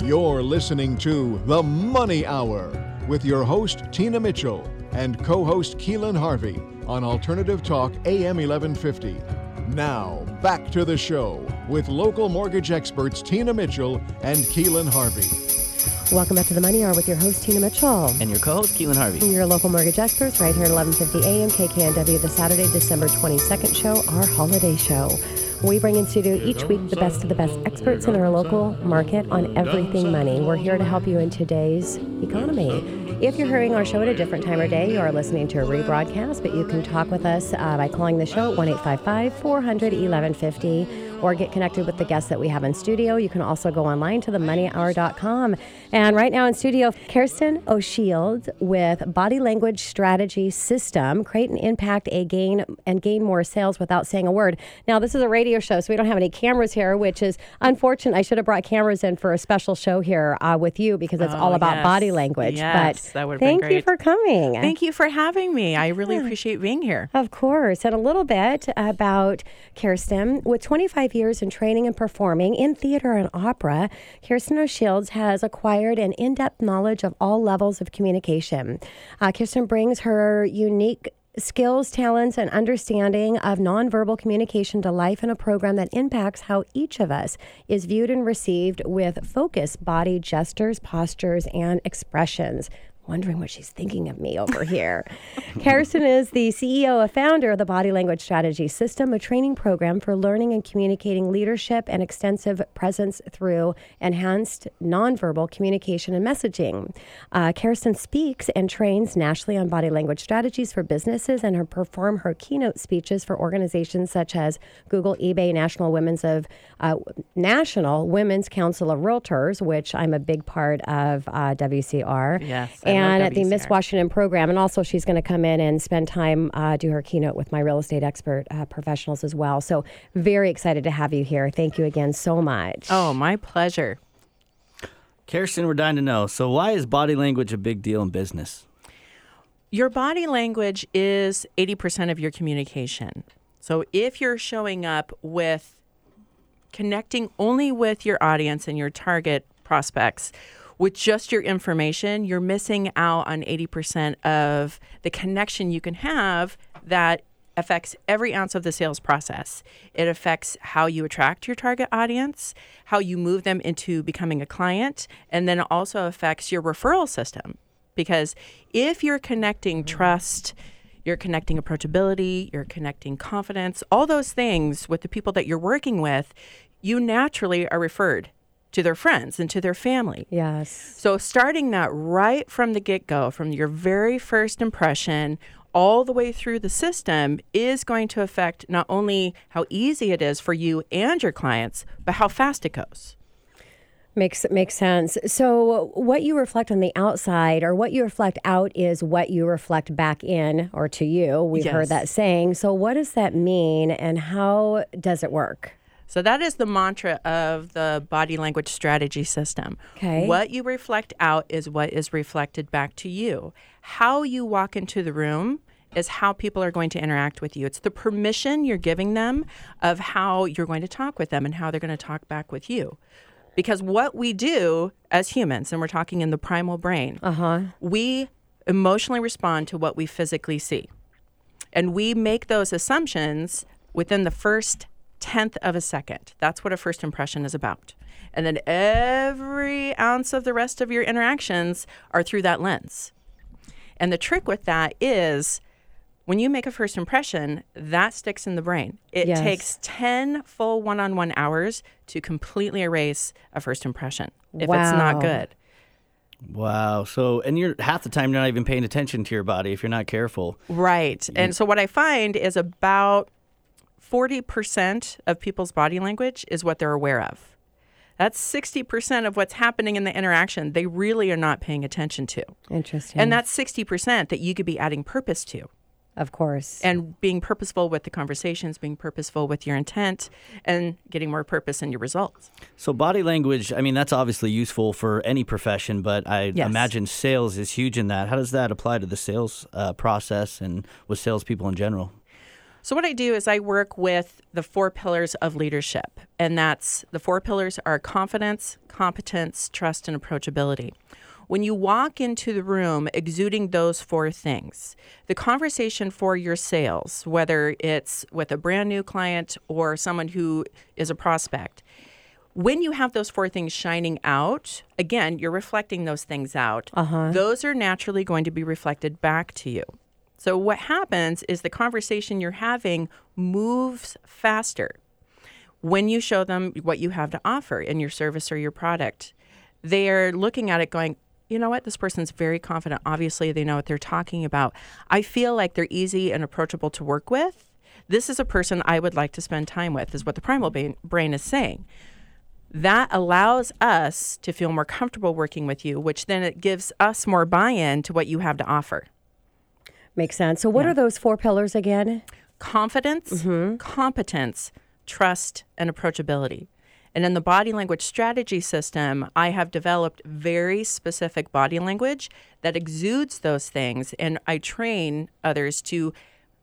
You're listening to The Money Hour with your host, Tina Mitchell, and co host Keelan Harvey on Alternative Talk AM 1150. Now, back to the show with local mortgage experts Tina Mitchell and Keelan Harvey. Welcome back to the Money Hour with your host, Tina Mitchell. And your co-host, Keelan Harvey. Your local mortgage experts right here at 1150 AM KKNW, the Saturday, December 22nd show, our holiday show. We bring in studio each week the best of the best experts in our local market on everything money. We're here to help you in today's economy. If you're hearing our show at a different time or day, you are listening to a rebroadcast, but you can talk with us uh, by calling the show at 1 855 400 1150 or get connected with the guests that we have in studio. You can also go online to themoneyhour.com. And right now in studio, Kirsten O'Shields with Body Language Strategy System, create and impact a gain and gain more sales without saying a word. Now, this is a radio show, so we don't have any cameras here, which is unfortunate. I should have brought cameras in for a special show here uh, with you because it's Oh, all about yes. body language. Yes, but that thank you for coming. Thank you for having me. I really appreciate being here. Of course. And a little bit about Kirsten. With 25 years in training and performing in theater and opera, Kirsten O'Shields has acquired an in depth knowledge of all levels of communication. Uh, Kirsten brings her unique skills, talents, and understanding of nonverbal communication to life in a program that impacts how each of us is viewed and received with focus, body gestures, postures, and expressions wondering what she's thinking of me over here. Kirsten is the CEO and founder of the Body Language Strategy System, a training program for learning and communicating leadership and extensive presence through enhanced nonverbal communication and messaging. Uh, Kirsten speaks and trains nationally on body language strategies for businesses and her perform her keynote speeches for organizations such as Google, eBay, National Women's of uh, National Women's Council of Realtors, which I'm a big part of uh, WCR Yes, I and at the Miss WCR. Washington program. And also, she's going to come in and spend time, uh, do her keynote with my real estate expert uh, professionals as well. So, very excited to have you here. Thank you again so much. Oh, my pleasure. Kirsten, we're dying to know. So, why is body language a big deal in business? Your body language is 80% of your communication. So if you're showing up with connecting only with your audience and your target prospects with just your information, you're missing out on 80% of the connection you can have that affects every ounce of the sales process. It affects how you attract your target audience, how you move them into becoming a client, and then also affects your referral system. Because if you're connecting trust, you're connecting approachability, you're connecting confidence, all those things with the people that you're working with, you naturally are referred to their friends and to their family. Yes. So, starting that right from the get go, from your very first impression, all the way through the system is going to affect not only how easy it is for you and your clients, but how fast it goes. Makes makes sense. So what you reflect on the outside or what you reflect out is what you reflect back in or to you. We've heard that saying. So what does that mean and how does it work? So that is the mantra of the body language strategy system. Okay. What you reflect out is what is reflected back to you. How you walk into the room is how people are going to interact with you. It's the permission you're giving them of how you're going to talk with them and how they're going to talk back with you. Because what we do as humans, and we're talking in the primal brain, Uh-huh. we emotionally respond to what we physically see. And we make those assumptions within the first tenth of a second. That's what a first impression is about. And then every ounce of the rest of your interactions are through that lens. And the trick with that is when you make a first impression, that sticks in the brain. It Yes. takes 10 full one on one hours to completely erase a first impression if it's not good. Wow. So, and you're half the time you're not even paying attention to your body if you're not careful. Right. And so what I find is about 40% of people's body language is what they're aware of. That's 60% of what's happening in the interaction they really are not paying attention to. Interesting. And that's 60% that you could be adding purpose to. Of course. And being purposeful with the conversations, being purposeful with your intent, and getting more purpose in your results. So body language, I mean, that's obviously useful for any profession, but I Yes. imagine sales is huge in that. How does that apply to the sales uh, process and with salespeople in general? So, what I do is I work with the four pillars of leadership, and that's the four pillars are confidence, competence, trust, and approachability. When you walk into the room exuding those four things, the conversation for your sales, whether it's with a brand new client or someone who is a prospect, when you have those four things shining out, again, you're reflecting those things out. Uh-huh. Those are naturally going to be reflected back to you. So, what happens is the conversation you're having moves faster when you show them what you have to offer in your service or your product. They're looking at it going, you know what, this person's very confident. Obviously, they know what they're talking about. I feel like they're easy and approachable to work with. This is a person I would like to spend time with, is what the primal brain is saying that allows us to feel more comfortable working with you, which then it gives us more buy in to what you have to offer. Makes sense. So, what are those four pillars again? Confidence, mm-hmm. competence, trust, and approachability. And in the body language strategy system, I have developed very specific body language that exudes those things. And I train others to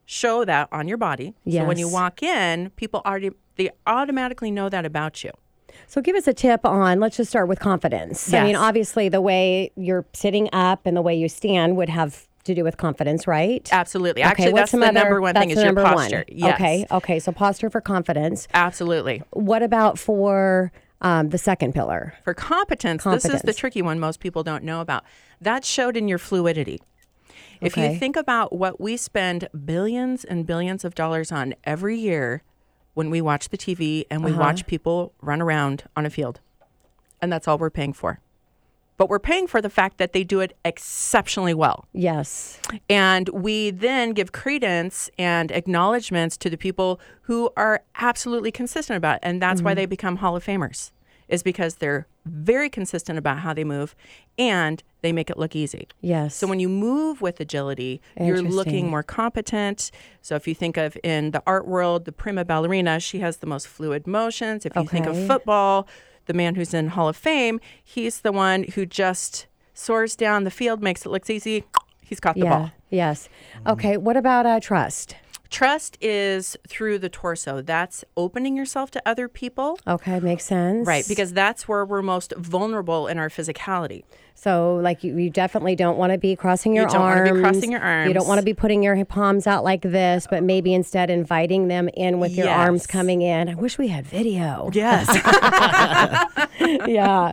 show that on your body. So when you walk in, people already they automatically know that about you. So, give us a tip on, let's just start with confidence. I mean, obviously, the way you're sitting up and the way you stand would have to do with confidence, right? Absolutely. Actually, what's that's the other- number one thing is your posture. Yes. Okay. Okay. So, posture for confidence. Absolutely. What about for um, the second pillar? For competence, this is the tricky one most people don't know about. That showed in your fluidity. If Okay. you think about what we spend billions and billions of dollars on every year when we watch the TV and we Uh-huh. watch people run around on a field, and that's all we're paying for. But we're paying for the fact that they do it exceptionally well. Yes. And we then give credence and acknowledgments to the people who are absolutely consistent about it. And that's why Mm-hmm. they become Hall of Famers, is because they're very consistent about how they move and they make it look easy. Yes. So when you move with agility, you're looking more competent. So if you think of in the art world, the prima ballerina, she has the most fluid motions. If you think of football, the man who's in Hall of Fame, he's the one who just soars down the field, makes it look easy. He's caught the yeah. ball. Yes. Okay. What about uh, trust? Trust is through the torso. That's opening yourself to other people. Okay. Makes sense. Right, because that's where we're most vulnerable in our physicality. So, like, you, you definitely don't want to be crossing your You don't arms. be crossing your arms. You don't want to be putting your palms out like this, but maybe instead inviting them in with your arms coming in. I wish we had video. Yes. yeah.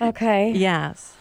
Okay. yes.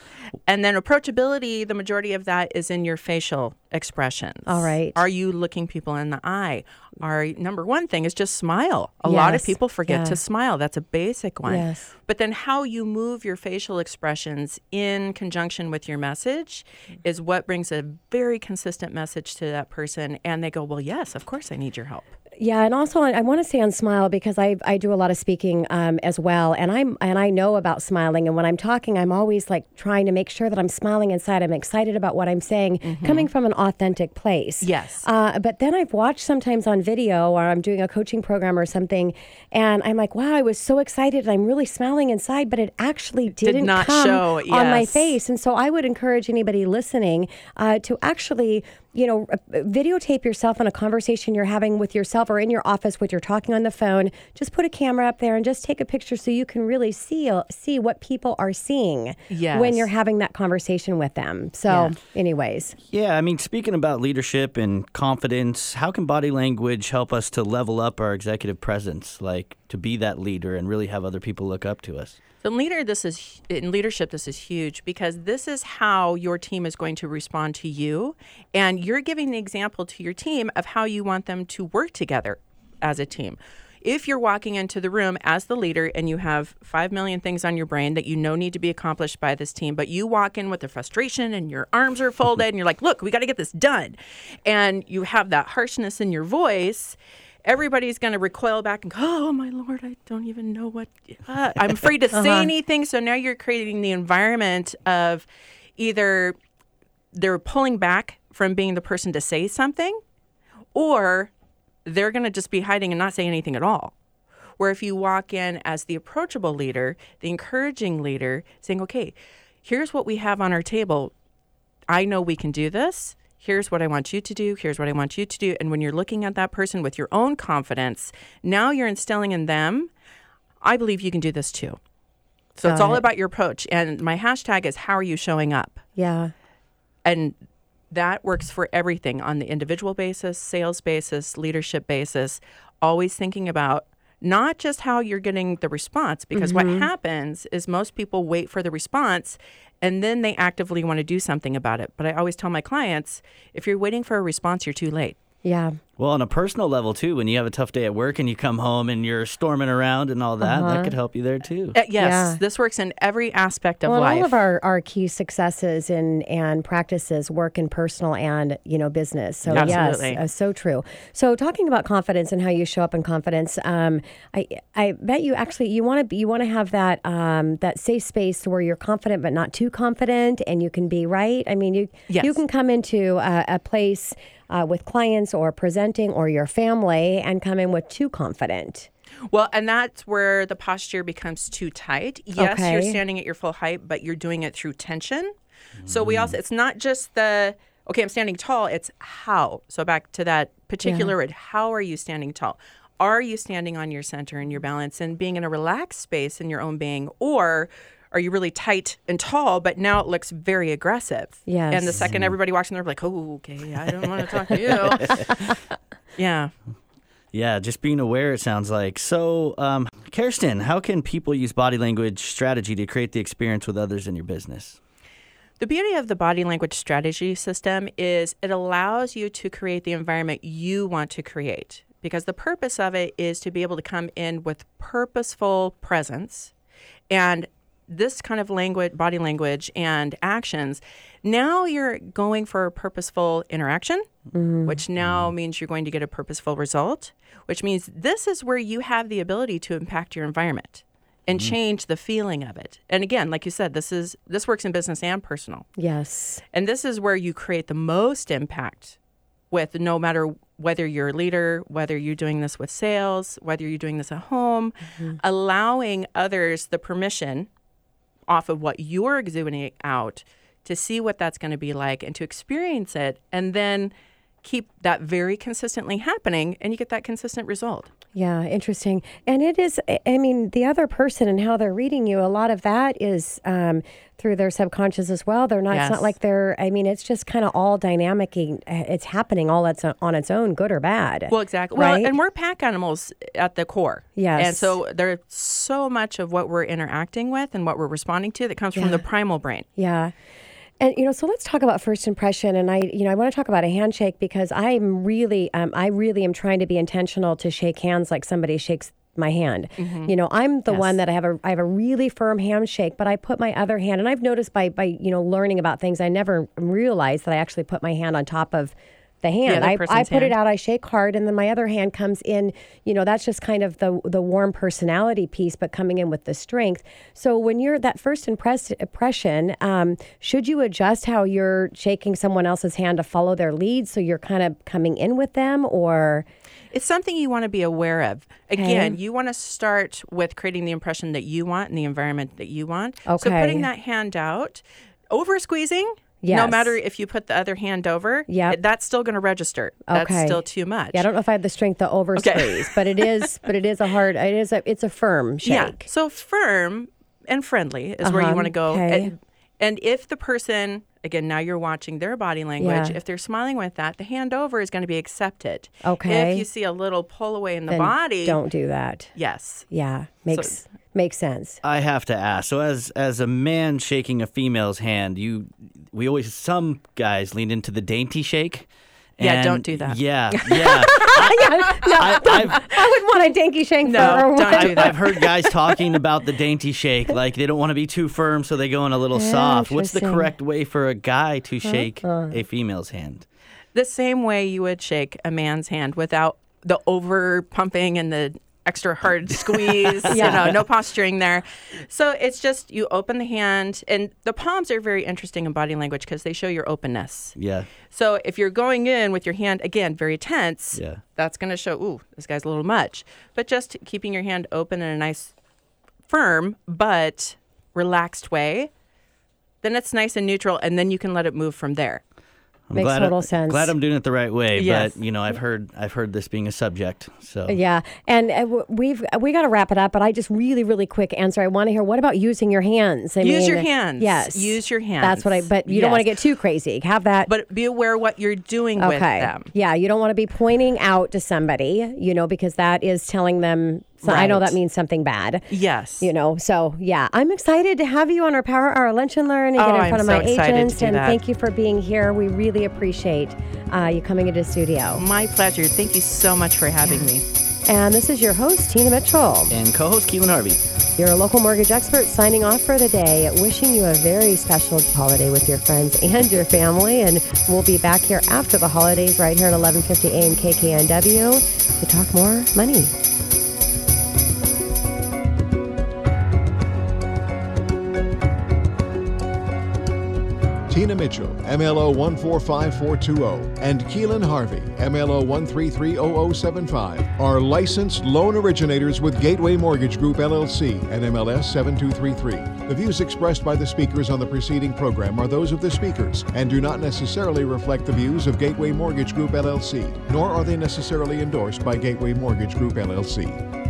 And then approachability, the majority of that is in your facial expressions. All right. Are you looking people in the eye? Our number one thing is just smile. A lot of people forget Yeah. to smile. That's a basic one. Yes. But then how you move your facial expressions in conjunction with your message is what brings a very consistent message to that person. And they go, Well, yes, of course I need your help. Yeah, and also I, I want to say on smile because I I do a lot of speaking um, as well, and I'm and I know about smiling. And when I'm talking, I'm always like trying to make sure that I'm smiling inside. I'm excited about what I'm saying, coming from an authentic place. Yes. Uh, but then I've watched sometimes on video or I'm doing a coaching program or something, and I'm like, wow, I was so excited. and I'm really smiling inside, but it actually didn't not come show, on my face. And so I would encourage anybody listening uh, to actually, you know, uh, videotape yourself in a conversation you're having with yourself or in your office when you're talking on the phone. Just put a camera up there and just take a picture so you can really see uh, see what people are seeing when you're having that conversation with them. So, Yeah. anyways, Yeah, I mean, speaking about leadership and confidence, how can body language help us to level up our executive presence, like to be that leader and really have other people look up to us? In leader, this is in leadership. This is huge because this is how your team is going to respond to you, and you're giving the example to your team of how you want them to work together as a team. If you're walking into the room as the leader and you have five million things on your brain that you know need to be accomplished by this team, but you walk in with the frustration and your arms are folded and you're like, "Look, we got to get this done," and you have that harshness in your voice everybody's going to recoil back and go, oh my lord, I don't even know what. Uh, I'm afraid to say anything. So now you're creating the environment of either they're pulling back from being the person to say something or they're going to just be hiding and not say anything at all. Where if you walk in as the approachable leader, the encouraging leader, saying, okay, here's what we have on our table. I know we can do this. Here's what I want you to do. Here's what I want you to do. And when you're looking at that person with your own confidence, now you're instilling in them, I believe you can do this too. So Got it's all it. about your approach. And my hashtag is how are you showing up? Yeah. And that works for everything on the individual basis, sales basis, leadership basis, always thinking about not just how you're getting the response, because what mm-hmm. happens is most people wait for the response and then they actively want to do something about it. But I always tell my clients if you're waiting for a response, you're too late. Yeah. Well, on a personal level too, when you have a tough day at work and you come home and you're storming around and all that, that could help you there too. Uh, yes, Yeah. this works in every aspect of well, life. all of our, our key successes and and practices work in personal and you know business. So Absolutely. yes, uh, so true. So talking about confidence and how you show up in confidence, um, I I bet you actually you want to you want to have that um, that safe space where you're confident but not too confident, and you can be right. I mean, you Yes. you can come into a, a place. Uh, with clients or presenting or your family and come in with too confident. Well, and that's where the posture becomes too tight. Yes, you're standing at your full height, but you're doing it through tension. So we also, it's not just the, okay, I'm standing tall, it's how. So back to that particular word, how are you standing tall? Are you standing on your center and your balance and being in a relaxed space in your own being? Or are you really tight and tall, but now it looks very aggressive? Yes. And the second everybody walks in, they're like, oh, okay, I don't want to talk to you. yeah. Yeah, just being aware, it sounds like. So, um, Kirsten, how can people use body language strategy to create the experience with others in your business? The beauty of the body language strategy system is it allows you to create the environment you want to create because the purpose of it is to be able to come in with purposeful presence and this kind of language body language and actions now you're going for a purposeful interaction mm-hmm. which now mm-hmm. means you're going to get a purposeful result which means this is where you have the ability to impact your environment and mm-hmm. change the feeling of it. And again like you said this is this works in business and personal. Yes. and this is where you create the most impact with no matter whether you're a leader, whether you're doing this with sales, whether you're doing this at home, allowing others the permission off of what you're exuding out to see what that's going to be like and to experience it and then keep that very consistently happening and you get that consistent result. Yeah, interesting. And it is, I- mean, the other person and how they're reading you, a lot of that is um, through their subconscious as well. They're not, it's not like they're, I mean, it's just kind of all dynamic. It's happening all its, on its own, good or bad. Well, exactly. Right? Well, and we're pack animals at the core. Yes. And so there's so much of what we're interacting with and what we're responding to that comes from the primal brain. Yeah. And you know, so let's talk about first impression. And I, you know, I want to talk about a handshake because I'm really, um, I really am trying to be intentional to shake hands like somebody shakes my hand. You know, I'm the one that I have a, I have a really firm handshake, but I put my other hand, and I've noticed by, by you know, learning about things, I never realized that I actually put my hand on top of the hand. other I, I put it out, I shake hard, and then my other hand comes in. You know, that's just kind of the the warm personality piece, but coming in with the strength. So when you're that first impress, impression, um, should you adjust how you're shaking someone else's hand to follow their lead, so you're kind of coming in with them, or It's something you want to be aware of. Again, you want to start with creating the impression that you want and the environment that you want. Okay. So putting that hand out, over squeezing. No matter if you put the other hand over, Yep. that's still going to register. That's Okay. still too much. yeah, I don't know if I have the strength to over squeeze, but it is, but it is a hard, it is a, it's a firm shake. Yeah. So firm and friendly is where you Uh-huh. want to go. Okay. And, and if the person, again, now you're watching their body language, Yeah. if they're smiling with that, the hand over is going to be accepted. Okay. If you see a little pull away in the Then body, Don't do that. Yes. Yeah, makes makes sense. I have to ask. So, as as a man shaking a female's hand, you we always some guys lean into the dainty shake. Yeah, And don't do that. Yeah, yeah. yeah, no, I, I've, I would want a dainty shake. No, don't do I've, that. I've heard guys talking about the dainty shake, like they don't want to be too firm, so they go in a little soft. What's the Interesting. correct way for a guy to shake a female's hand? The same way you would shake a man's hand without the over pumping and the extra hard squeeze, Yeah. you know, no posturing there. So it's just you open the hand, and the palms are very interesting in body language because they show your openness. Yeah. So if you're going in with your hand again very tense, Yeah. that's going to show, ooh, this guy's a little much. But just keeping your hand open in a nice, firm but relaxed way, then it's nice and neutral, and then you can let it move from there. I'm Makes glad total I, sense. Glad I'm doing it the right way, Yes. but you know, I've heard I've heard this being a subject. So Yeah, and uh, w- we've we got to wrap it up. But I just really, really quick answer. I want to hear what about using your hands? I Use mean, your hands. Yes, Use your hands. That's what I. But you don't want to get too crazy. Have that. But be aware what you're doing with okay. them. Yeah, you don't want to be pointing out to somebody. You know, because that is telling them. So I know that means something bad. Yes. You know, so yeah, I'm excited to have you on our Power Hour Lunch and Learn and get Oh, in I'm front of so my agents. and that. thank you for being here. We really appreciate uh, you coming into the studio. My pleasure. Thank you so much for having me. And this is your host, Tina Mitchell. and co-host Keelan Harvey. You're a local mortgage expert signing off for the day, wishing you a very special holiday with your friends and your family. And we'll be back here after the holidays right here at 1150 AM KKNW to talk more money. Tina Mitchell, MLO 145420, and Keelan Harvey, MLO 1330075, are licensed loan originators with Gateway Mortgage Group LLC and MLS 7233. The views expressed by the speakers on the preceding program are those of the speakers and do not necessarily reflect the views of Gateway Mortgage Group LLC, nor are they necessarily endorsed by Gateway Mortgage Group LLC.